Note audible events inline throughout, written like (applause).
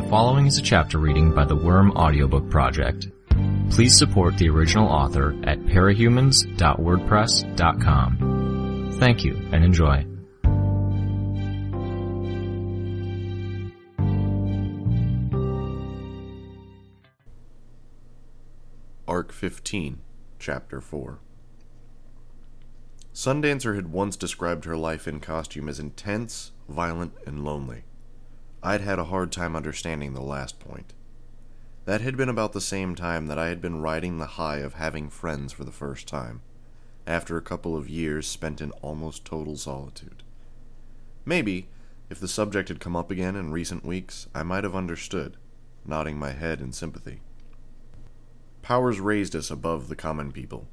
The following is a chapter reading by the Worm Audiobook Project. Please support the original author at parahumans.wordpress.com. Thank you and enjoy. Arc 15, Chapter 4 Sundancer had once described her life in costume as intense, violent, and lonely. I'd had a hard time understanding the last point. That had been about the same time that I had been riding the high of having friends for the first time, after a couple of years spent in almost total solitude. Maybe, if the subject had come up again in recent weeks, I might have understood, nodding my head in sympathy. Powers raised us above the common people.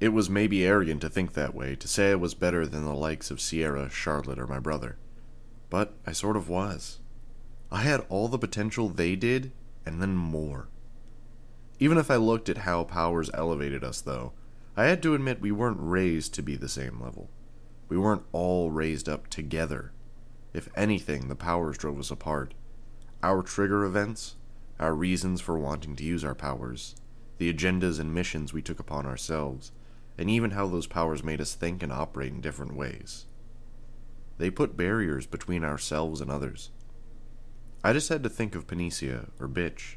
It was maybe arrogant to think that way, to say I was better than the likes of Sierra, Charlotte, or my brother. But I sort of was. I had all the potential they did, and then more. Even if I looked at how Powers elevated us, though, I had to admit we weren't raised to be the same level. We weren't all raised up together. If anything, the powers drove us apart. Our trigger events, our reasons for wanting to use our powers, the agendas and missions we took upon ourselves, and even how those powers made us think and operate in different ways. They put barriers between ourselves and others. I just had to think of Panacea or Bitch,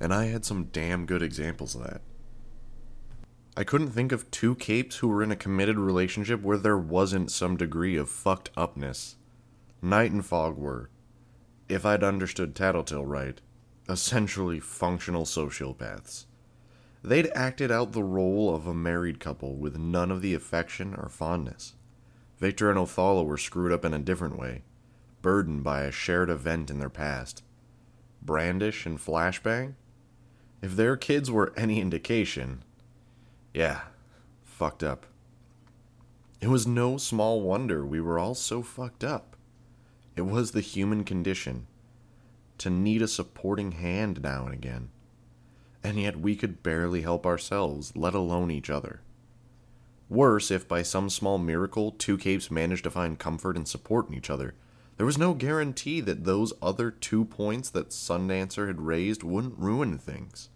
and I had some damn good examples of that. I couldn't think of two capes who were in a committed relationship where there wasn't some degree of fucked upness. Night and Fog were, if I'd understood Tattletale right, essentially functional sociopaths. They'd acted out the role of a married couple with none of the affection or fondness. Victor and Othala were screwed up in a different way, burdened by a shared event in their past. Brandish and Flashbang? If their kids were any indication, yeah, fucked up. It was no small wonder we were all so fucked up. It was the human condition to need a supporting hand now and again. And yet we could barely help ourselves, let alone each other. Worse, if by some small miracle two capes managed to find comfort and support in each other, there was no guarantee that those other two points that Sundancer had raised wouldn't ruin things.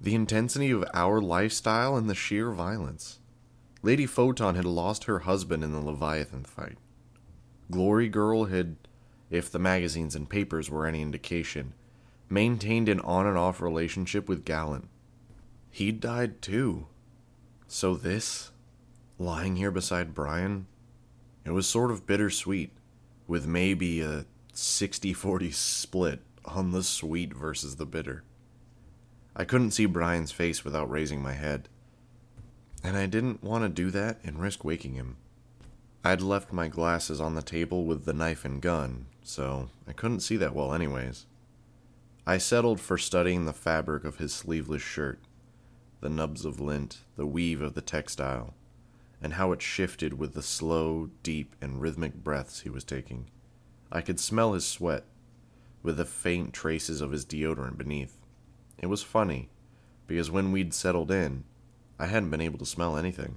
The intensity of our lifestyle and the sheer violence. Lady Photon had lost her husband in the Leviathan fight. Glory Girl had, if the magazines and papers were any indication, maintained an on and off relationship with Gallant. He'd died too. So this, lying here beside Brian, it was sort of bittersweet, with maybe a 60 40 split on the sweet versus the bitter. I couldn't see Brian's face without raising my head, and I didn't want to do that and risk waking him. I'd left my glasses on the table with the knife and gun, so I couldn't see that well, anyways. I settled for studying the fabric of his sleeveless shirt, the nubs of lint, the weave of the textile, and how it shifted with the slow, deep, and rhythmic breaths he was taking. I could smell his sweat, with the faint traces of his deodorant beneath. It was funny, because when we'd settled in, I hadn't been able to smell anything.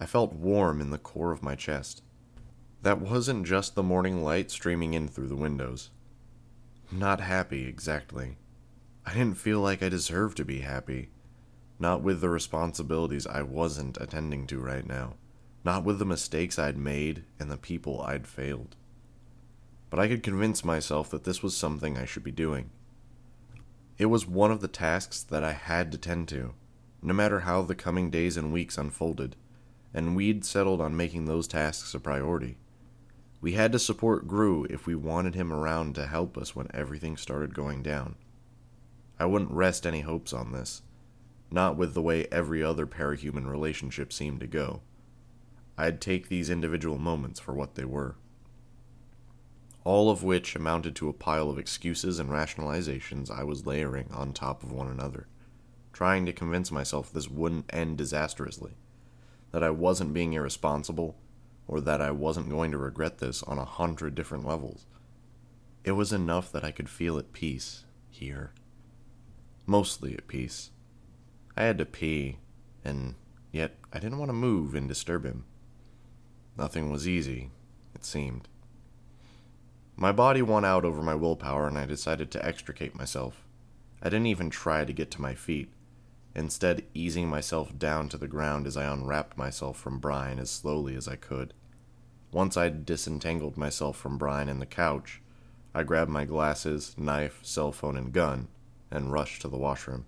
I felt warm in the core of my chest. That wasn't just the morning light streaming in through the windows. Not happy, exactly. I didn't feel like I deserved to be happy. Not with the responsibilities I wasn't attending to right now. Not with the mistakes I'd made and the people I'd failed. But I could convince myself that this was something I should be doing. It was one of the tasks that I had to tend to, no matter how the coming days and weeks unfolded, and we'd settled on making those tasks a priority. We had to support Grue if we wanted him around to help us when everything started going down. I wouldn't rest any hopes on this, not with the way every other parahuman relationship seemed to go. I'd take these individual moments for what they were all of which amounted to a pile of excuses and rationalizations I was layering on top of one another, trying to convince myself this wouldn't end disastrously, that I wasn't being irresponsible, or that I wasn't going to regret this on a hundred different levels. It was enough that I could feel at peace here. Mostly at peace. I had to pee, and yet I didn't want to move and disturb him. Nothing was easy, it seemed. My body won out over my willpower, and I decided to extricate myself. I didn't even try to get to my feet, instead, easing myself down to the ground as I unwrapped myself from Brian as slowly as I could. Once I'd disentangled myself from Brian and the couch, I grabbed my glasses, knife, cell phone, and gun and rushed to the washroom.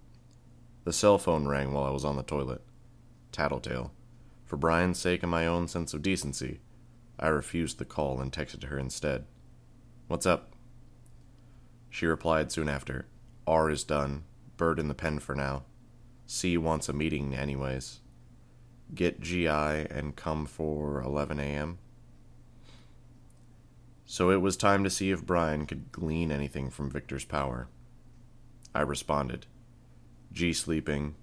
The cell phone rang while I was on the toilet. Tattletale. For Brian's sake and my own sense of decency, I refused the call and texted her instead. What's up? She replied soon after. R is done. Bird in the pen for now. C wants a meeting anyways. Get GI and come for 11 a.m. So it was time to see if Brian could glean anything from Victor's power. I responded. G sleeping.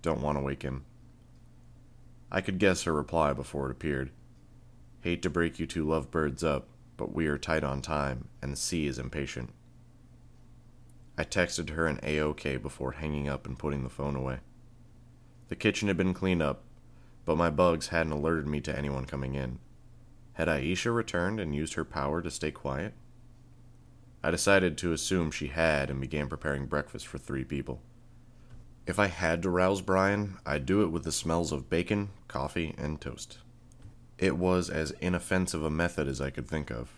Don't want to wake him. I could guess her reply before it appeared. Hate to break you two lovebirds up, but we are tight on time, and C is impatient. I texted her an A-OK before hanging up and putting the phone away. The kitchen had been cleaned up, but my bugs hadn't alerted me to anyone coming in. Had Aisha returned and used her power to stay quiet? I decided to assume she had and began preparing breakfast for three people. If I had to rouse Brian, I'd do it with the smells of bacon, coffee, and toast. It was as inoffensive a method as I could think of.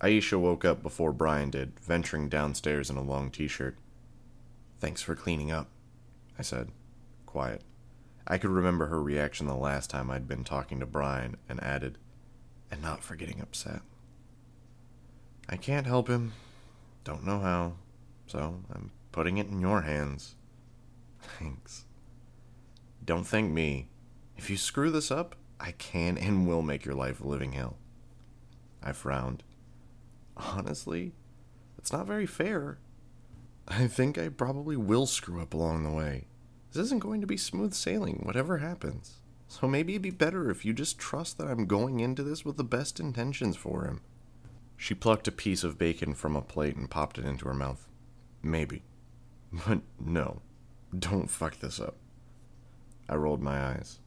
Aisha woke up before Brian did, venturing downstairs in a long t shirt. Thanks for cleaning up, I said, quiet. I could remember her reaction the last time I'd been talking to Brian, and added, and not for getting upset. I can't help him. Don't know how. So I'm putting it in your hands. Thanks. Don't thank me. If you screw this up, I can and will make your life a living hell. I frowned. Honestly, it's not very fair. I think I probably will screw up along the way. This isn't going to be smooth sailing, whatever happens. So maybe it'd be better if you just trust that I'm going into this with the best intentions for him. She plucked a piece of bacon from a plate and popped it into her mouth. Maybe. But no, don't fuck this up. I rolled my eyes.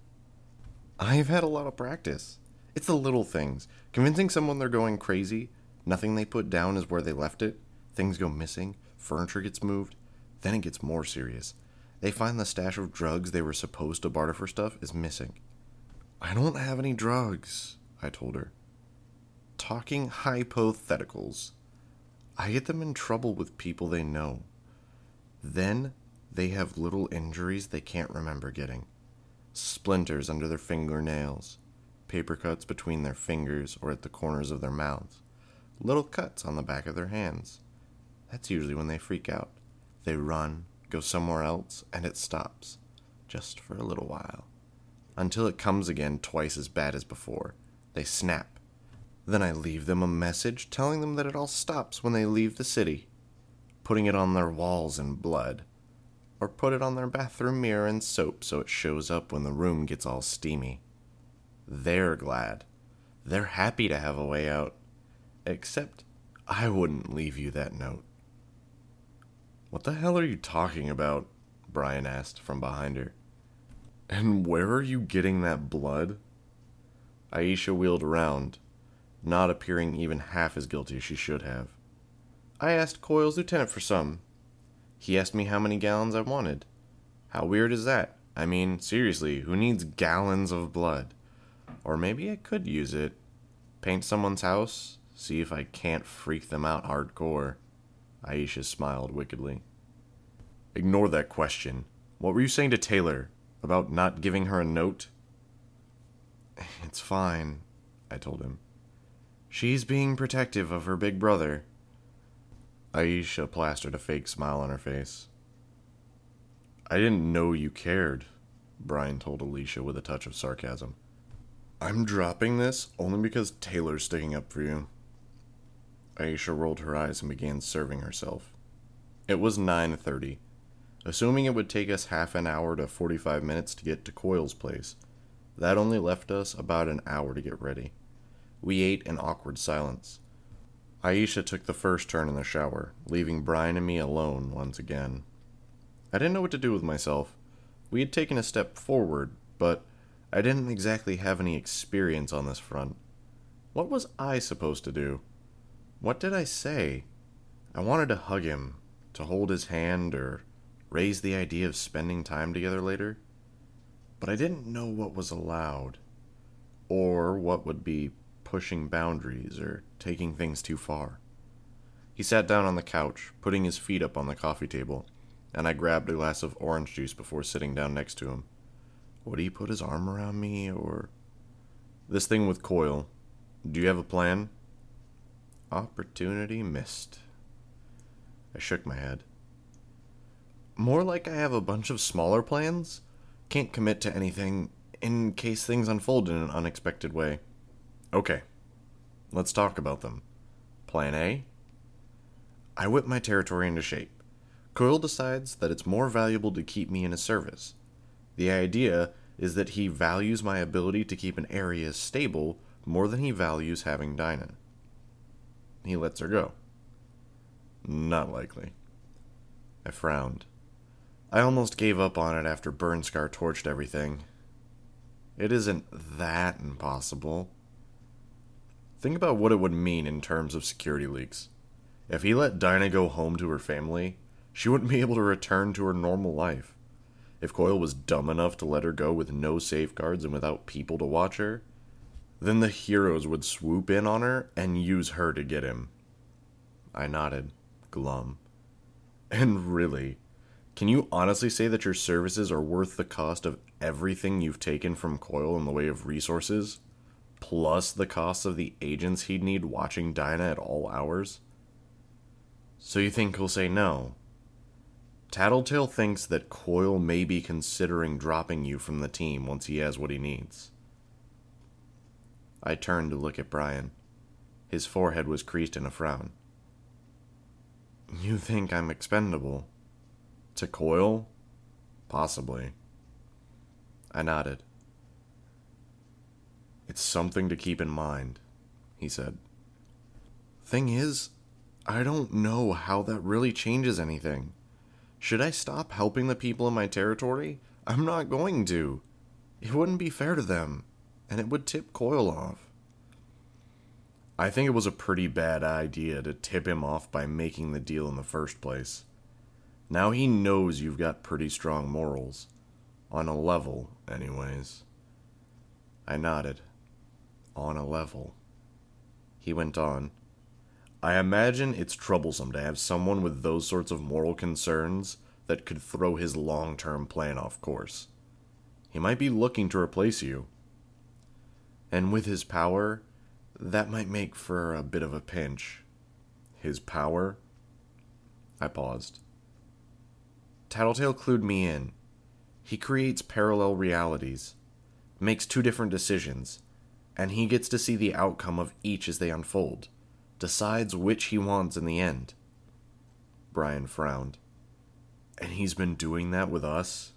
I've had a lot of practice. It's the little things. Convincing someone they're going crazy, nothing they put down is where they left it, things go missing, furniture gets moved, then it gets more serious. They find the stash of drugs they were supposed to barter for stuff is missing. I don't have any drugs, I told her talking hypotheticals. I get them in trouble with people they know. Then they have little injuries they can't remember getting. Splinters under their fingernails, paper cuts between their fingers or at the corners of their mouths, little cuts on the back of their hands. That's usually when they freak out. They run, go somewhere else, and it stops, just for a little while, until it comes again twice as bad as before. They snap. Then I leave them a message telling them that it all stops when they leave the city, putting it on their walls in blood, or put it on their bathroom mirror in soap so it shows up when the room gets all steamy. They're glad. They're happy to have a way out. Except I wouldn't leave you that note. What the hell are you talking about? Brian asked from behind her. And where are you getting that blood? Aisha wheeled around, not appearing even half as guilty as she should have. I asked Coil's lieutenant for some. He asked me how many gallons I wanted. How weird is that? I mean, seriously, who needs gallons of blood? Or maybe I could use it. Paint someone's house, see if I can't freak them out hardcore. Aisha smiled wickedly. Ignore that question. What were you saying to Taylor? About not giving her a note? (laughs) It's fine, I told him. She's being protective of her big brother. Aisha plastered a fake smile on her face. I didn't know you cared, Brian told Alicia with a touch of sarcasm. I'm dropping this only because Taylor's sticking up for you. Aisha rolled her eyes and began serving herself. It was 9:30. Assuming it would take us half an hour to 45 minutes to get to Coil's place, that only left us about an hour to get ready. We ate in awkward silence. Aisha took the first turn in the shower, leaving Brian and me alone once again. I didn't know what to do with myself. We had taken a step forward, but I didn't exactly have any experience on this front. What was I supposed to do? What did I say? I wanted to hug him, to hold his hand, or raise the idea of spending time together later. But I didn't know what was allowed, or what would be pushing boundaries or taking things too far. He sat down on the couch, putting his feet up on the coffee table, and I grabbed a glass of orange juice before sitting down next to him. Would he put his arm around me, or. This thing with Coil, do you have a plan? Opportunity missed. I shook my head. More like I have a bunch of smaller plans. Can't commit to anything in case things unfold in an unexpected way. Okay, let's talk about them. Plan A I whip my territory into shape. Coil decides that it's more valuable to keep me in his service. The idea is that he values my ability to keep an area stable more than he values having Dinah. He lets her go. Not likely. I frowned. I almost gave up on it after Burnscar torched everything. It isn't that impossible. Think about what it would mean in terms of security leaks. If he let Dinah go home to her family, she wouldn't be able to return to her normal life. If Coil was dumb enough to let her go with no safeguards and without people to watch her, then the heroes would swoop in on her and use her to get him. I nodded, glum. (laughs) And really, can you honestly say that your services are worth the cost of everything you've taken from Coil in the way of resources, plus the cost of the agents he'd need watching Dinah at all hours? So you think he'll say no? Tattletale thinks that Coil may be considering dropping you from the team once he has what he needs. I turned to look at Brian. His forehead was creased in a frown. You think I'm expendable? To Coil? Possibly. I nodded. It's something to keep in mind, he said. Thing is, I don't know how that really changes anything. Should I stop helping the people in my territory? I'm not going to. It wouldn't be fair to them, and it would tip Coil off. I think it was a pretty bad idea to tip him off by making the deal in the first place. Now he knows you've got pretty strong morals. On a level, anyways. I nodded. On a level. He went on. I imagine it's troublesome to have someone with those sorts of moral concerns that could throw his long term plan off course. He might be looking to replace you. And with his power, that might make for a bit of a pinch. His power? I paused. Tattletale clued me in. He creates parallel realities, makes two different decisions, and he gets to see the outcome of each as they unfold decides which he wants in the end. Brian frowned. And he's been doing that with us?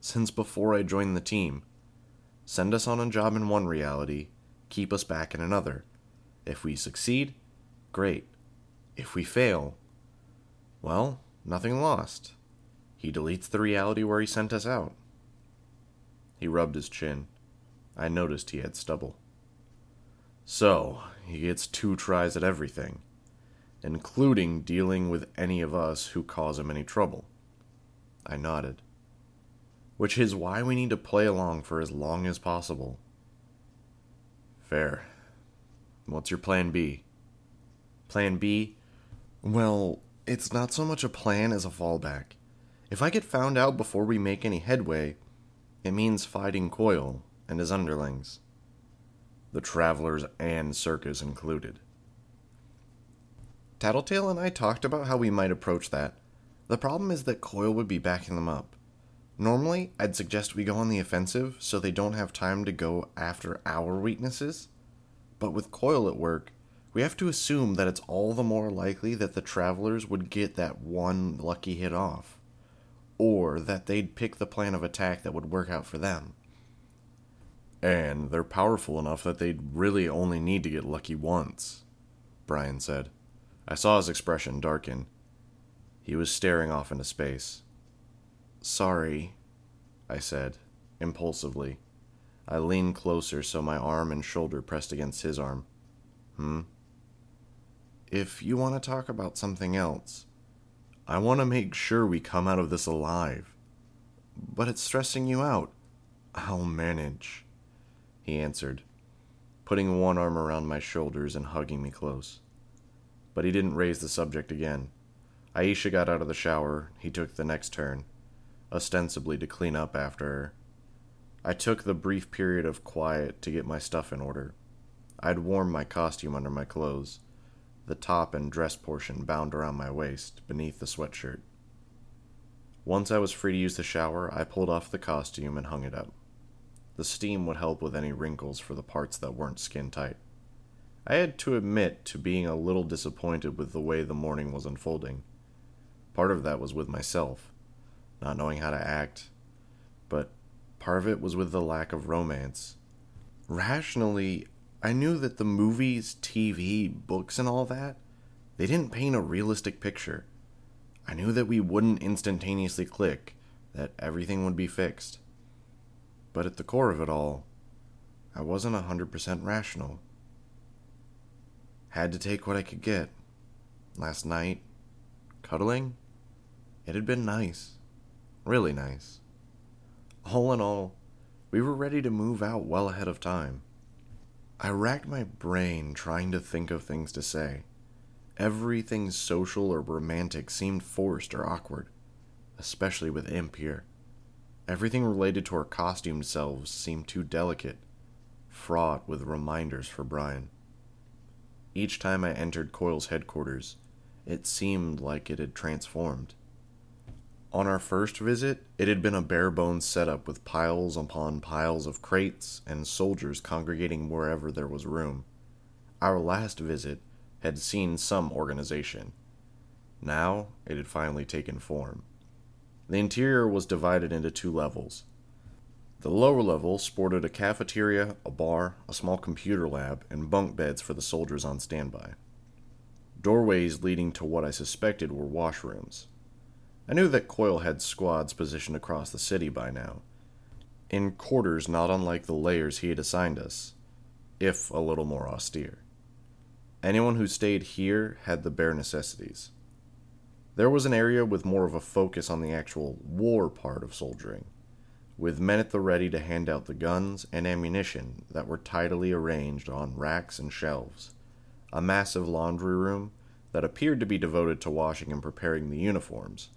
Since before I joined the team. Send us on a job in one reality, keep us back in another. If we succeed, great. If we fail, well, nothing lost. He deletes the reality where he sent us out. He rubbed his chin. I noticed he had stubble. So, he gets two tries at everything, including dealing with any of us who cause him any trouble. I nodded. Which is why we need to play along for as long as possible. Fair. What's your plan B? Plan B? Well, it's not so much a plan as a fallback. If I get found out before we make any headway, it means fighting Coil and his underlings the travelers and circus included. Tattletale and I talked about how we might approach that. The problem is that Coil would be backing them up. Normally, I'd suggest we go on the offensive so they don't have time to go after our weaknesses. But with Coil at work, we have to assume that it's all the more likely that the travelers would get that one lucky hit off, or that they'd pick the plan of attack that would work out for them. And they're powerful enough that they'd really only need to get lucky once, Brian said. I saw his expression darken. He was staring off into space. Sorry, I said, impulsively. I leaned closer so my arm and shoulder pressed against his arm. Hmm? if you want to talk about something else, I want to make sure we come out of this alive. But it's stressing you out. I'll manage, he answered, putting one arm around my shoulders and hugging me close. But he didn't raise the subject again. Aisha got out of the shower, he took the next turn, ostensibly to clean up after her. I took the brief period of quiet to get my stuff in order. I'd warmed my costume under my clothes, the top and dress portion bound around my waist beneath the sweatshirt. Once I was free to use the shower, I pulled off the costume and hung it up. The steam would help with any wrinkles for the parts that weren't skin tight. I had to admit to being a little disappointed with the way the morning was unfolding. Part of that was with myself, not knowing how to act, but part of it was with the lack of romance. Rationally, I knew that the movies, TV, books, and all that, they didn't paint a realistic picture. I knew that we wouldn't instantaneously click, that everything would be fixed. But at the core of it all, I wasn't a 100% rational. Had to take what I could get. Last night, cuddling, it had been nice. Really nice. All in all, we were ready to move out well ahead of time. I racked my brain trying to think of things to say. Everything social or romantic seemed forced or awkward, especially with Imp here. Everything related to our costumed selves seemed too delicate, fraught with reminders for Brian. Each time I entered Coil's headquarters, it seemed like it had transformed. On our first visit, it had been a bare bones setup with piles upon piles of crates and soldiers congregating wherever there was room. Our last visit had seen some organization. Now it had finally taken form. The interior was divided into two levels. The lower level sported a cafeteria, a bar, a small computer lab, and bunk beds for the soldiers on standby. Doorways leading to what I suspected were washrooms. I knew that Coil had squads positioned across the city by now, in quarters not unlike the layers he had assigned us, if a little more austere. Anyone who stayed here had the bare necessities. There was an area with more of a focus on the actual war part of soldiering, with men at the ready to hand out the guns and ammunition that were tidily arranged on racks and shelves, a massive laundry room that appeared to be devoted to washing and preparing the uniforms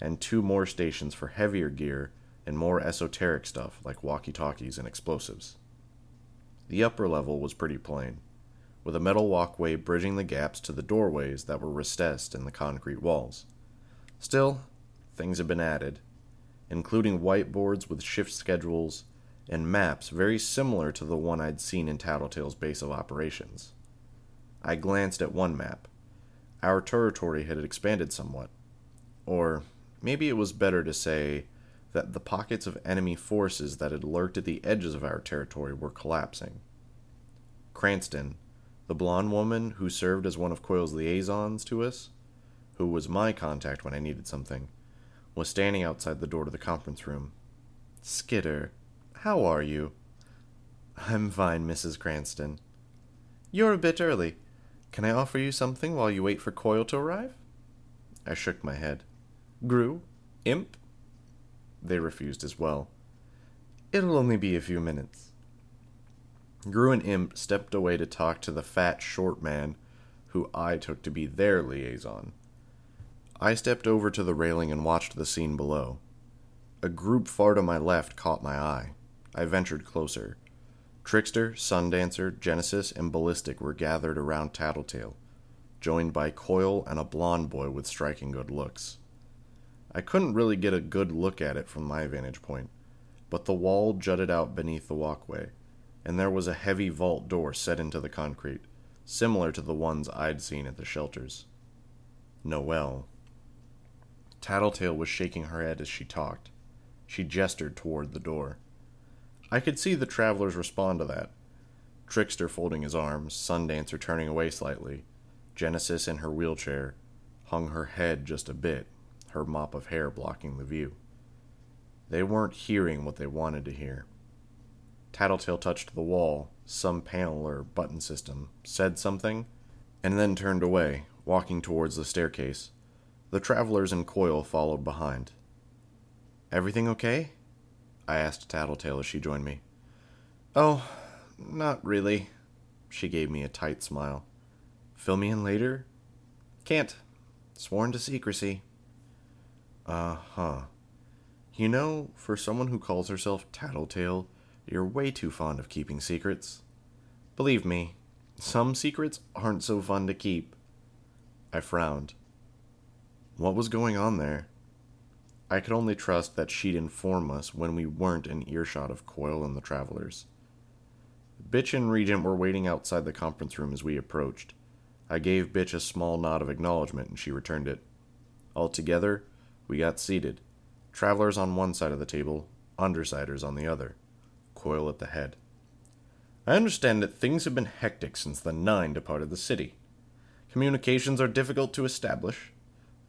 and two more stations for heavier gear and more esoteric stuff like walkie talkies and explosives. The upper level was pretty plain, with a metal walkway bridging the gaps to the doorways that were recessed in the concrete walls. Still, things had been added, including whiteboards with shift schedules and maps very similar to the one I'd seen in Tattletale's base of operations. I glanced at one map. Our territory had expanded somewhat, or Maybe it was better to say that the pockets of enemy forces that had lurked at the edges of our territory were collapsing. Cranston, the blonde woman who served as one of Coil's liaisons to us, who was my contact when I needed something, was standing outside the door to the conference room. Skitter, how are you? I'm fine, Mrs. Cranston. You're a bit early. Can I offer you something while you wait for Coil to arrive? I shook my head. Grue? Imp? They refused as well. It'll only be a few minutes. Grue and Imp stepped away to talk to the fat, short man who I took to be their liaison. I stepped over to the railing and watched the scene below. A group far to my left caught my eye. I ventured closer. Trickster, Sundancer, Genesis, and Ballistic were gathered around Tattletale, joined by Coil and a blond boy with striking good looks. I couldn't really get a good look at it from my vantage point, but the wall jutted out beneath the walkway, and there was a heavy vault door set into the concrete, similar to the ones I'd seen at the shelters. Noel. Tattletale was shaking her head as she talked. She gestured toward the door. I could see the travelers respond to that. Trickster folding his arms, Sundancer turning away slightly, Genesis in her wheelchair, hung her head just a bit her mop of hair blocking the view. They weren't hearing what they wanted to hear. Tattletale touched the wall, some panel or button system, said something, and then turned away, walking towards the staircase. The travelers and Coil followed behind. Everything okay? I asked Tattletale as she joined me. Oh, not really. She gave me a tight smile. Fill me in later? Can't. Sworn to secrecy. Uh huh. You know, for someone who calls herself Tattletale, you're way too fond of keeping secrets. Believe me, some secrets aren't so fun to keep. I frowned. What was going on there? I could only trust that she'd inform us when we weren't in earshot of Coil and the travelers. Bitch and Regent were waiting outside the conference room as we approached. I gave Bitch a small nod of acknowledgement and she returned it. Altogether, we got seated. Travelers on one side of the table, undersiders on the other. Coil at the head. I understand that things have been hectic since the Nine departed the city. Communications are difficult to establish.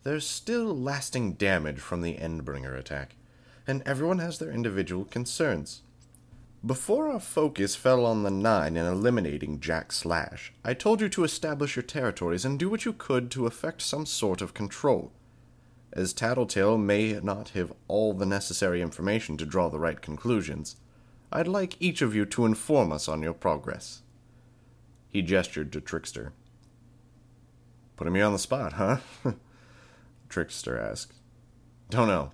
There's still lasting damage from the Endbringer attack, and everyone has their individual concerns. Before our focus fell on the Nine and eliminating Jack Slash, I told you to establish your territories and do what you could to effect some sort of control. As Tattletale may not have all the necessary information to draw the right conclusions, I'd like each of you to inform us on your progress. He gestured to Trickster. Putting me on the spot, huh? (laughs) Trickster asked. Don't know.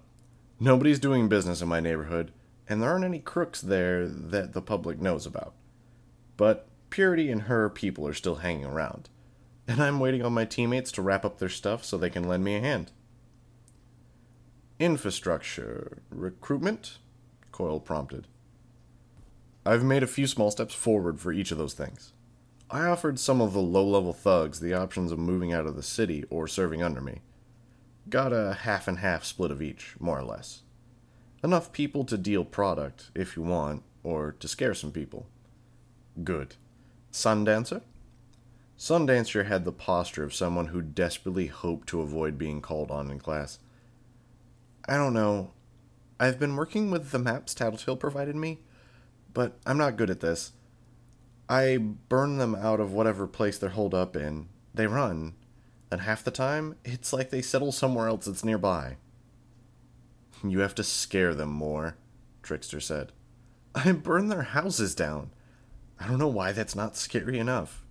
Nobody's doing business in my neighborhood, and there aren't any crooks there that the public knows about. But Purity and her people are still hanging around, and I'm waiting on my teammates to wrap up their stuff so they can lend me a hand. Infrastructure. Recruitment? Coil prompted. I've made a few small steps forward for each of those things. I offered some of the low level thugs the options of moving out of the city or serving under me. Got a half and half split of each, more or less. Enough people to deal product, if you want, or to scare some people. Good. Sundancer? Sundancer had the posture of someone who desperately hoped to avoid being called on in class. I don't know. I've been working with the maps Tattletale provided me but I'm not good at this. I burn them out of whatever place they're holed up in. They run, and half the time, it's like they settle somewhere else that's nearby. You have to scare them more, Trickster said. I burn their houses down. I don't know why that's not scary enough.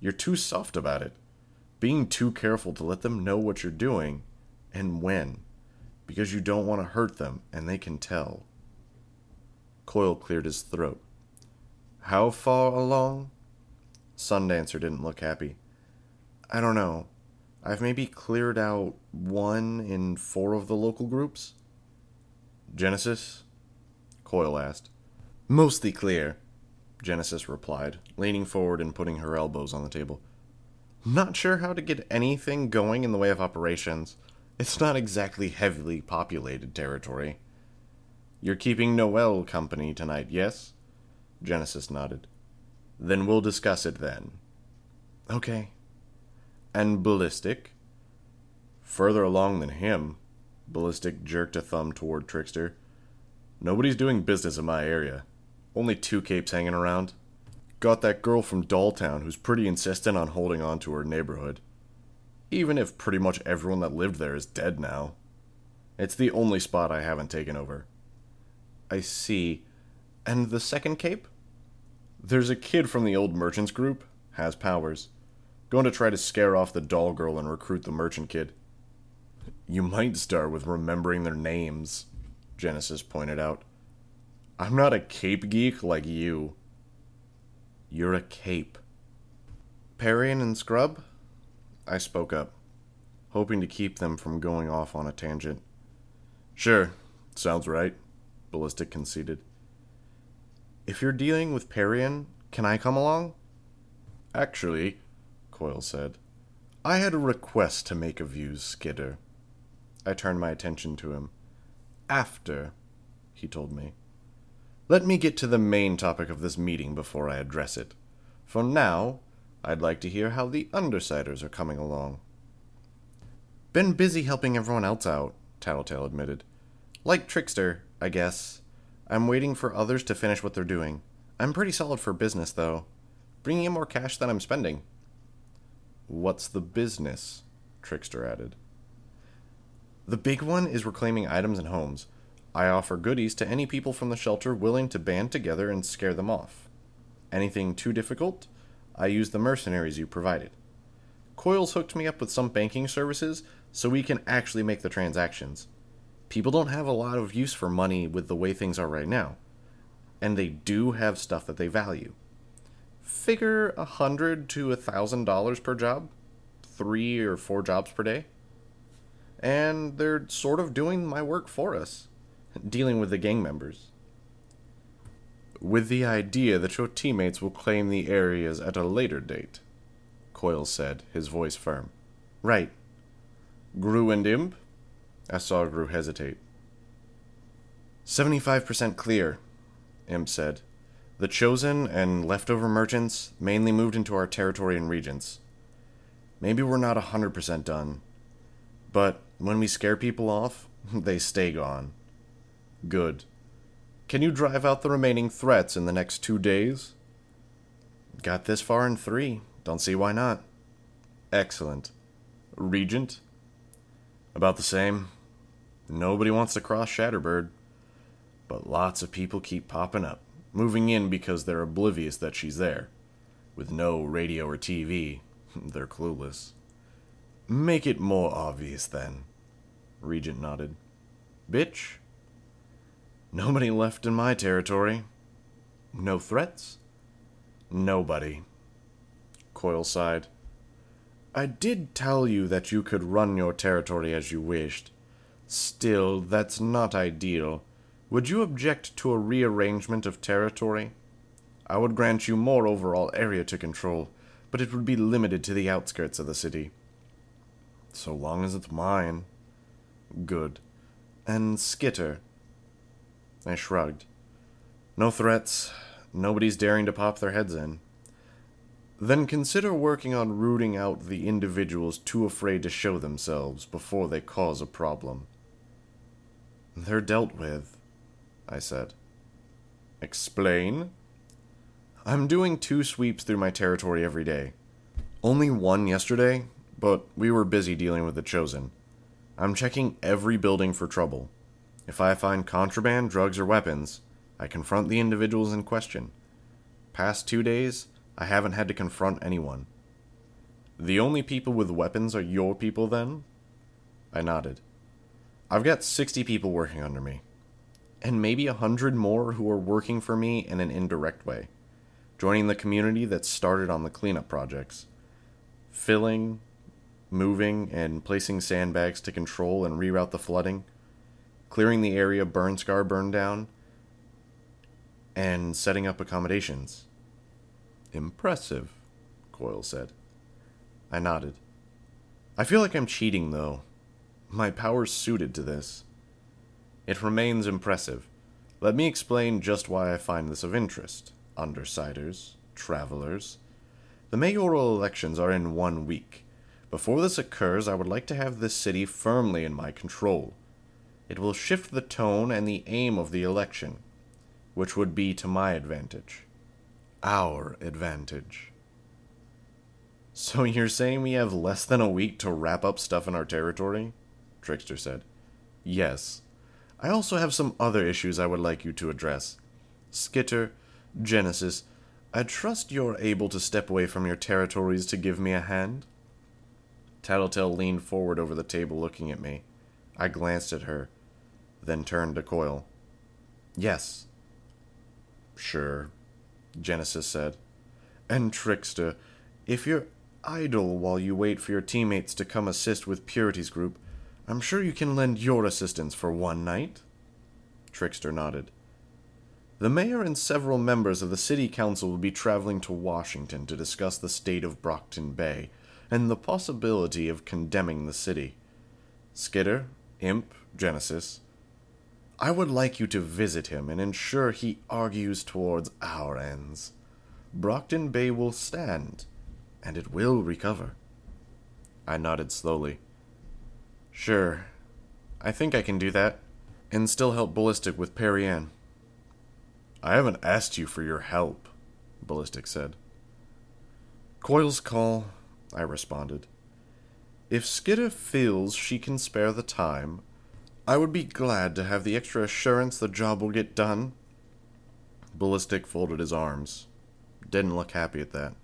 You're too soft about it. Being too careful to let them know what you're doing and when, because you don't want to hurt them and they can tell. Coil cleared his throat. How far along? Sundancer didn't look happy. I don't know. I've maybe cleared out one in four of the local groups. Genesis? Coil asked. Mostly clear, Genesis replied, leaning forward and putting her elbows on the table. Not sure how to get anything going in the way of operations. It's not exactly heavily populated territory. You're keeping Noel company tonight, yes? Genesis nodded. Then we'll discuss it then. Okay. And Ballistic? Further along than him. Ballistic jerked a thumb toward Trickster. Nobody's doing business in my area. Only two capes hanging around. Got that girl from Dolltown who's pretty insistent on holding on to her neighborhood. Even if pretty much everyone that lived there is dead now. It's the only spot I haven't taken over. I see. And the second cape? There's a kid from the old merchants group, has powers. Going to try to scare off the doll girl and recruit the merchant kid. You might start with remembering their names, Genesis pointed out. I'm not a cape geek like you. You're a cape. Parian and Scrub? I spoke up, hoping to keep them from going off on a tangent. Sure, sounds right. Ballistic conceded. If you're dealing with Parian, can I come along? Actually, Coil said, I had a request to make of you, Skitter. I turned my attention to him. After, he told me. Let me get to the main topic of this meeting before I address it. For now, I'd like to hear how the Undersiders are coming along. Been busy helping everyone else out, Tattletale admitted. Like Trickster, I guess. I'm waiting for others to finish what they're doing. I'm pretty solid for business, though. Bringing in more cash than I'm spending. What's the business? Trickster added. The big one is reclaiming items and homes. I offer goodies to any people from the shelter willing to band together and scare them off. Anything too difficult? I use the mercenaries you provided. Coils hooked me up with some banking services so we can actually make the transactions. People don't have a lot of use for money with the way things are right now. And they do have stuff that they value. Figure a hundred to a thousand dollars per job, three or four jobs per day. And they're sort of doing my work for us, dealing with the gang members. With the idea that your teammates will claim the areas at a later date, Coil said, his voice firm. Right. Grue and Imp? I saw hesitate. 75% clear, Imp said. The chosen and leftover merchants mainly moved into our territory and regions. Maybe we're not a 100% done, but when we scare people off, (laughs) they stay gone. Good. Can you drive out the remaining threats in the next two days? Got this far in three. Don't see why not. Excellent. Regent? About the same. Nobody wants to cross Shatterbird. But lots of people keep popping up, moving in because they're oblivious that she's there. With no radio or TV, (laughs) they're clueless. Make it more obvious then. Regent nodded. Bitch? Nobody left in my territory. No threats? Nobody. Coil sighed. I did tell you that you could run your territory as you wished. Still, that's not ideal. Would you object to a rearrangement of territory? I would grant you more overall area to control, but it would be limited to the outskirts of the city. So long as it's mine. Good. And Skitter, I shrugged. No threats. Nobody's daring to pop their heads in. Then consider working on rooting out the individuals too afraid to show themselves before they cause a problem. They're dealt with, I said. Explain? I'm doing two sweeps through my territory every day. Only one yesterday, but we were busy dealing with the Chosen. I'm checking every building for trouble. If I find contraband, drugs, or weapons, I confront the individuals in question. Past two days, I haven't had to confront anyone. The only people with weapons are your people, then? I nodded. I've got 60 people working under me, and maybe a hundred more who are working for me in an indirect way, joining the community that started on the cleanup projects. Filling, moving, and placing sandbags to control and reroute the flooding clearing the area Burnscar burned down, and setting up accommodations. Impressive, Coil said. I nodded. I feel like I'm cheating, though. My power's suited to this. It remains impressive. Let me explain just why I find this of interest, undersiders, travelers. The mayoral elections are in one week. Before this occurs, I would like to have this city firmly in my control. It will shift the tone and the aim of the election, which would be to my advantage. Our advantage. So you're saying we have less than a week to wrap up stuff in our territory? Trickster said. Yes. I also have some other issues I would like you to address. Skitter, Genesis, I trust you're able to step away from your territories to give me a hand? Tattletale leaned forward over the table looking at me. I glanced at her then turned to Coil. Yes. Sure, Genesis said. And Trickster, if you're idle while you wait for your teammates to come assist with Purity's group, I'm sure you can lend your assistance for one night. Trickster nodded. The mayor and several members of the city council will be traveling to Washington to discuss the state of Brockton Bay and the possibility of condemning the city. Skitter, Imp, Genesis, I would like you to visit him and ensure he argues towards our ends. Brockton Bay will stand, and it will recover. I nodded slowly. Sure. I think I can do that, and still help Ballistic with Parian. I haven't asked you for your help, Ballistic said. Coil's call, I responded. If Skitter feels she can spare the time, I would be glad to have the extra assurance the job will get done. Ballistic folded his arms. Didn't look happy at that.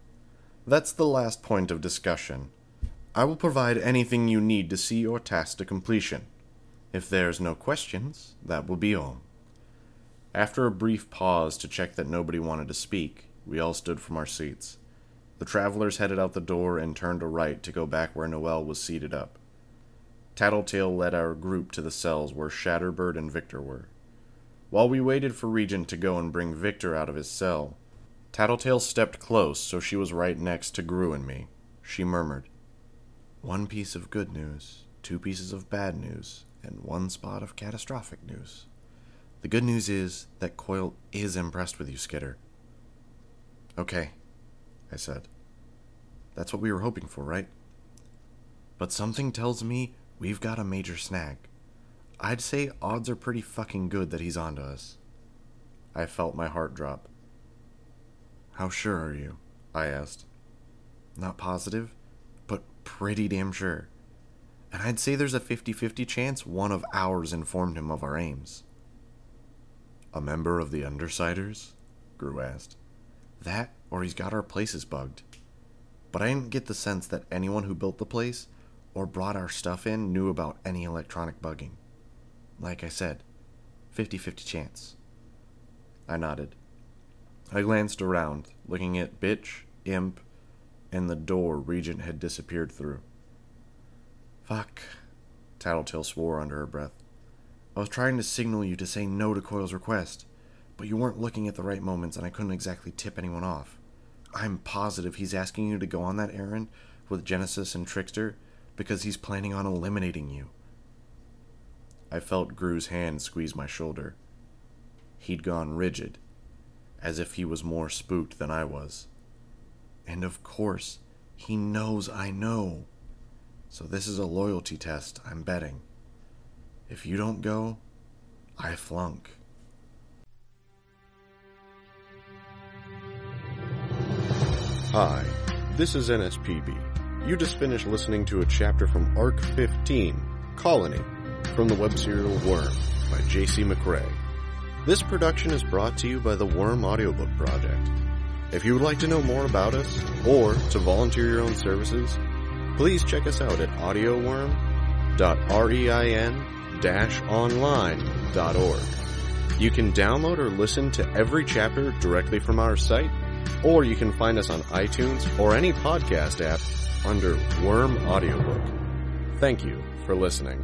That's the last point of discussion. I will provide anything you need to see your task to completion. If there's no questions, that will be all. After a brief pause to check that nobody wanted to speak, we all stood from our seats. The travelers headed out the door and turned a right to go back where Noelle was seated up. Tattletale led our group to the cells where Shatterbird and Victor were. While we waited for Regent to go and bring Victor out of his cell, Tattletale stepped close so she was right next to Grue and me. She murmured, One piece of good news, two pieces of bad news, and one spot of catastrophic news. The good news is that Coil is impressed with you, Skitter. Okay, I said. That's what we were hoping for, right? But something tells me we've got a major snag. I'd say odds are pretty fucking good that he's onto us. I felt my heart drop. How sure are you? I asked. Not positive, pretty damn sure. And I'd say there's a 50 50 chance one of ours informed him of our aims. A member of the Undersiders? Grue asked. That, or he's got our places bugged. But I didn't get the sense that anyone who built the place or brought our stuff in knew about any electronic bugging. Like I said, 50 50 chance. I nodded. I glanced around, looking at Bitch, Imp, and the door Regent had disappeared through. Fuck, Tattletale swore under her breath. I was trying to signal you to say no to Coil's request, but you weren't looking at the right moments and I couldn't exactly tip anyone off. I'm positive he's asking you to go on that errand with Genesis and Trickster because he's planning on eliminating you. I felt Grue's hand squeeze my shoulder. He'd gone rigid, as if he was more spooked than I was. And of course, he knows I know. So this is a loyalty test, I'm betting. If you don't go, I flunk. Hi, this is NSPB. You just finished listening to a chapter from Arc 15, Colony, from the web serial Worm by J.C. McCrae. This production is brought to you by the Worm Audiobook Project. If you would like to know more about us, or to volunteer your own services, please check us out at audioworm.rein-online.org. You can download or listen to every chapter directly from our site, or you can find us on iTunes or any podcast app under Worm Audiobook. Thank you for listening.